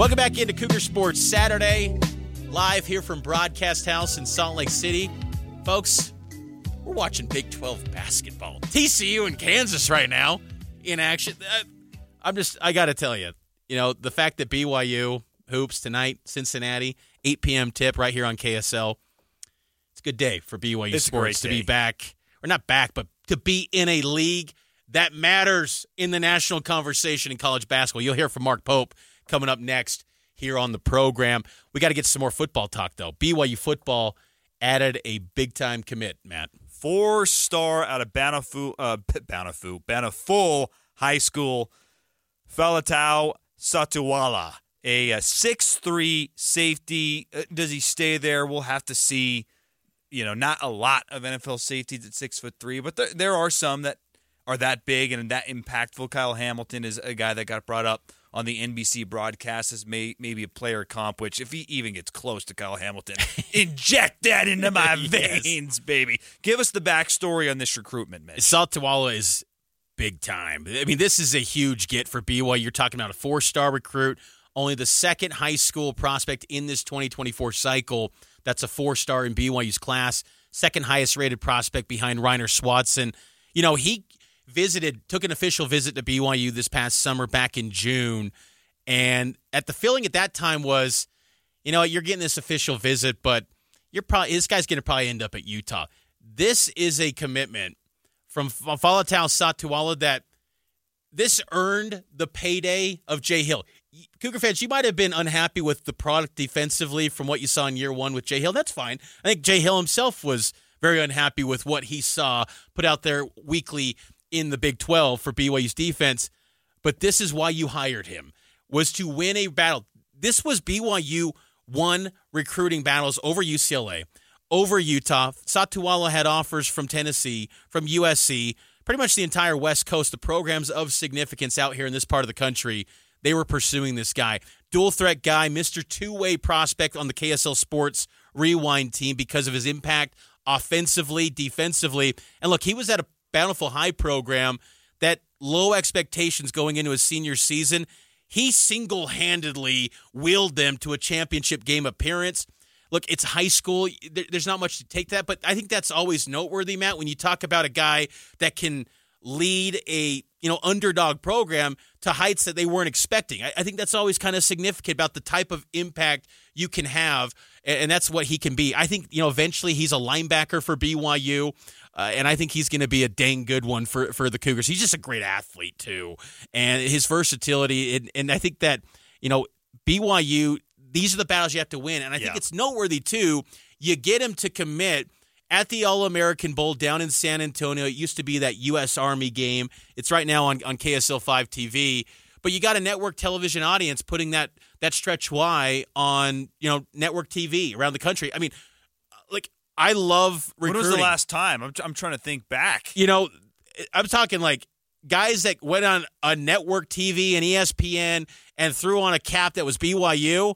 Welcome back into Cougar Sports Saturday, live here from Broadcast House in Salt Lake City. Folks, we're watching Big 12 basketball. TCU and Kansas right now in action. Uh, I'm just, I got to tell you, you know, the fact that BYU hoops tonight, Cincinnati, 8 p.m. tip right here on KSL. It's a good day for BYU It's sports to be back, or not back, but to be in a league that matters in the national conversation in college basketball. You'll hear from Mark Pope coming up next here on the program. We got to get some more football talk, though. BYU football added a big time commit, Matt. Four star out of Banafu, uh, Banafu, Banaful High School, Faletau Satuala, a, six three safety. Uh, does he stay there? We'll have to see. You know, not a lot of NFL safeties at six foot three, but there, there are some that are that big and that impactful. Kyle Hamilton is a guy that got brought up on the NBC broadcast as may, maybe a player comp, which if he even gets close to Kyle Hamilton, inject that into my Yes. veins, baby. Give us the backstory on this recruitment, Mitch. Satuala is big time. I mean, this is a huge get for BYU. You're talking about a four star recruit, only the second high school prospect in this 2024 cycle that's a four star in BYU's class, second highest rated prospect behind Ryner Swanson. You know, he visited, took an official visit to BYU this past summer back in June. And at the feeling at that time was, you know, you're getting this official visit, but you're probably this guy's going to probably end up at Utah. This is a commitment from Faletau Satuala that this earned the payday of Jay Hill. Cougar fans, you might have been unhappy with the product defensively from what you saw in year one with Jay Hill. That's fine. I think Jay Hill himself was very unhappy with what he saw put out there weekly in the Big 12 for BYU's defense. But this is why you hired him, was to win a battle. This was BYU won recruiting battles over UCLA, over Utah. Satuala had offers from Tennessee, from USC, pretty much the entire West Coast, the programs of significance out here in this part of the country. They were pursuing this guy. Dual threat guy, Mr. Two way prospect on the KSL Sports Rewind team because of his impact offensively, defensively. And look, he was at a Bountiful High program that low expectations going into his senior season. He single handedly willed them to a championship game appearance. Look, it's high school. There's not much to take that, but I think that's always noteworthy, Matt, when you talk about a guy that can lead a you know underdog program to heights that they weren't expecting. I, I think that's always kind of significant about the type of impact you can have, and, and that's what he can be. I think you know eventually he's a linebacker for BYU. Uh, and I think he's going to be a dang good one for, for the Cougars. He's just a great athlete too, and his versatility. And, and I think that you know BYU. These are the battles you have to win, and I think Yeah. it's noteworthy too. You get him to commit at the All American Bowl down in San Antonio. It used to be that U.S. Army game. It's right now on, on KSL 5 TV. But you got a network television audience putting that that stretch Y on you know network TV around the country. I mean, uh, like I love When was the last time? I'm, I'm trying to think back. You know, I'm talking like guys that went on a network TV and ESPN and threw on a cap that was BYU.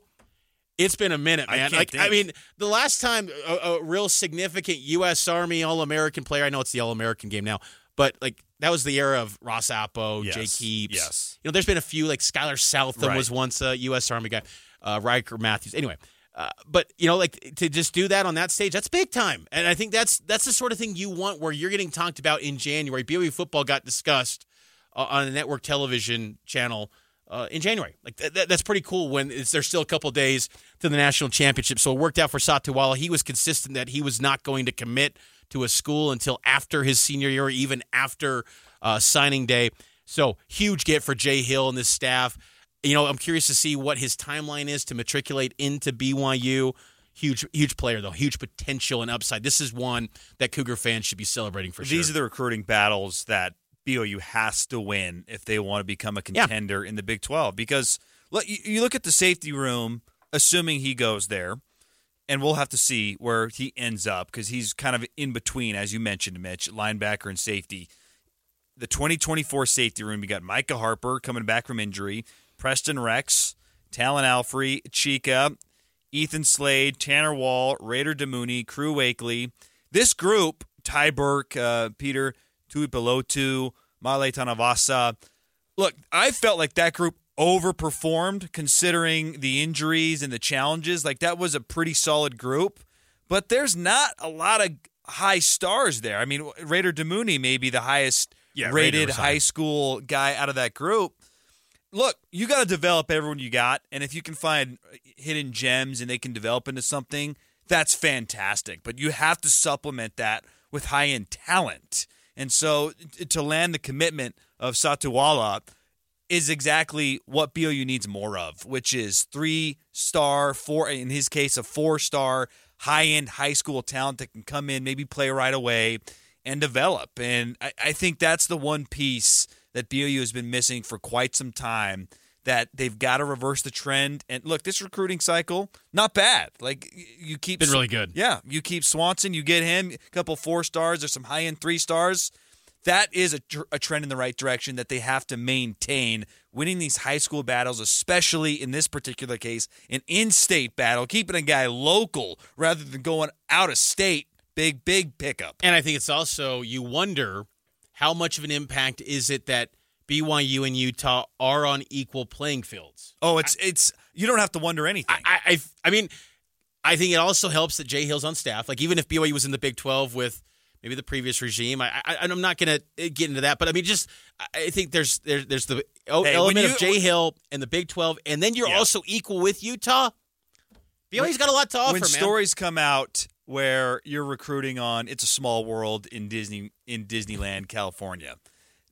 It's been a minute, I man. can't like I mean, the last time a, a real significant U.S. Army All American player. I know it's the All American game now, but like that was the era of Ross Apo, Yes, Keeps. yes. You know, there's been a few like Skylar Southam Right. was once a U.S. Army guy, uh, Riker Matthews. Anyway. Uh, but you know, like to just do that on that stage, that's big time, and I think that's that's the sort of thing you want, where you're getting talked about in January. BYU football got discussed uh, on a network television channel uh, in January. Like th- th- that's pretty cool. When it's, there's still a couple days to the national championship, so it worked out for Satuala. He was consistent that he was not going to commit to a school until after his senior year, even after uh, signing day. So huge get for Jay Hill and this staff. You know, I'm curious to see what his timeline is to matriculate into BYU. Huge, huge player though. Huge potential and upside. This is one that Cougar fans should be celebrating for sure. These are the recruiting battles that BYU has to win if they want to become a contender in the Big 12. Because look, you, you look at the safety room, assuming he goes there, and we'll have to see where he ends up because he's kind of in between, as you mentioned, Mitch, linebacker and safety. The 2024 safety room, you got Micah Harper coming back from injury, Preston Rex, Talan Alfrey, Chica, Ethan Slade, Tanner Wall, Raider Damuni, Crew Wakley. This group, Ty Burke, uh, Peter Tuipelotu, Male Tanavasa. Look, I felt like that group overperformed considering the injuries and the challenges. Like that was a pretty solid group, but there's not a lot of high stars there. I mean, Raider Damuni may be the highest Yeah, rated high school guy out of that group. Look, you got to develop everyone you got, and if you can find hidden gems and they can develop into something, that's fantastic. But you have to supplement that with high end talent. And so to land the commitment of Satuala is exactly what BYU needs more of, which is three star, four in his case, a four star high end high school talent that can come in, maybe play right away and develop. And I, I think that's the one piece that BYU has been missing for quite some time. That they've got to reverse the trend. And look, this recruiting cycle, not bad. Like you keep Been really good. Yeah, you keep Swanson, you get him a couple four stars or some high end three stars. That is a, tr- a trend in the right direction that they have to maintain. Winning these high school battles, especially in this particular case, an in state battle, keeping a guy local rather than going out of state. Big, big pickup. And I think it's also you wonder how much of an impact is it that BYU and Utah are on equal playing fields. Oh, it's it's you don't have to wonder anything. I, I, I mean, I think it also helps that Jay Hill's on staff. Like even if BYU was in the Big Twelve with maybe the previous regime, I, I I'm not going to eh, get into that. But I mean, just I think there's there's there's the Hey, element you- of Jay Hill and the Big Twelve, and then you're Yeah. also equal with Utah. BYU's got a lot to offer, when man. stories come out where you're recruiting on it's a small world in Disney in Disneyland, California,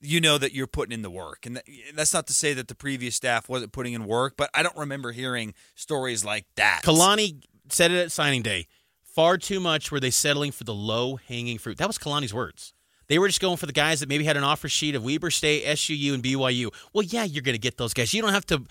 you know that you're putting in the work. And that's not to say that the previous staff wasn't putting in work, but I don't remember hearing stories like that. Kalani said it at signing day. Far too much were they settling for the low hanging fruit. That was Kalani's words. They were just going for the guys that maybe had an offer sheet of Weber State, SUU, and BYU. Well, yeah, you're going to get those guys. You don't have to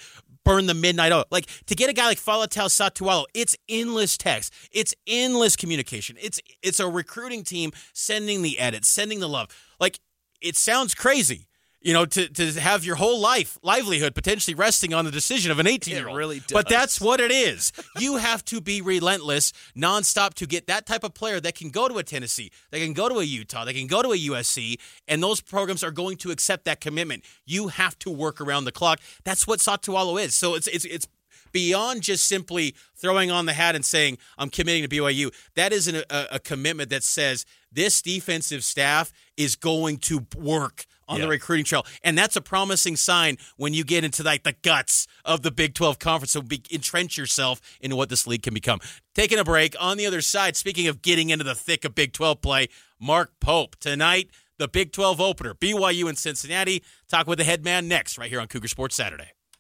burn the midnight oil. Like to get a guy like Faletau Satuala, it's endless text, it's endless communication. It's it's a recruiting team sending the edits, sending the love. Like it sounds crazy. You know, to, to have your whole life, livelihood potentially resting on the decision of an 18 year old. really But that's what it is. You have to be relentless nonstop to get that type of player that can go to a Tennessee, that can go to a Utah, that can go to a USC, and those programs are going to accept that commitment. You have to work around the clock. That's what Satuala is. So it's it's it's beyond just simply throwing on the hat and saying I'm committing to BYU. That is an, a, a commitment that says this defensive staff is going to work on Yeah. the recruiting trail, and that's a promising sign when you get into like the guts of the Big 12 conference. So be, entrench yourself into what this league can become. Taking a break on the other side. Speaking of getting into the thick of Big 12 play, Mark Pope tonight. The Big 12 opener, BYU in Cincinnati. Talk with the head man next, right here on Cougar Sports Saturday.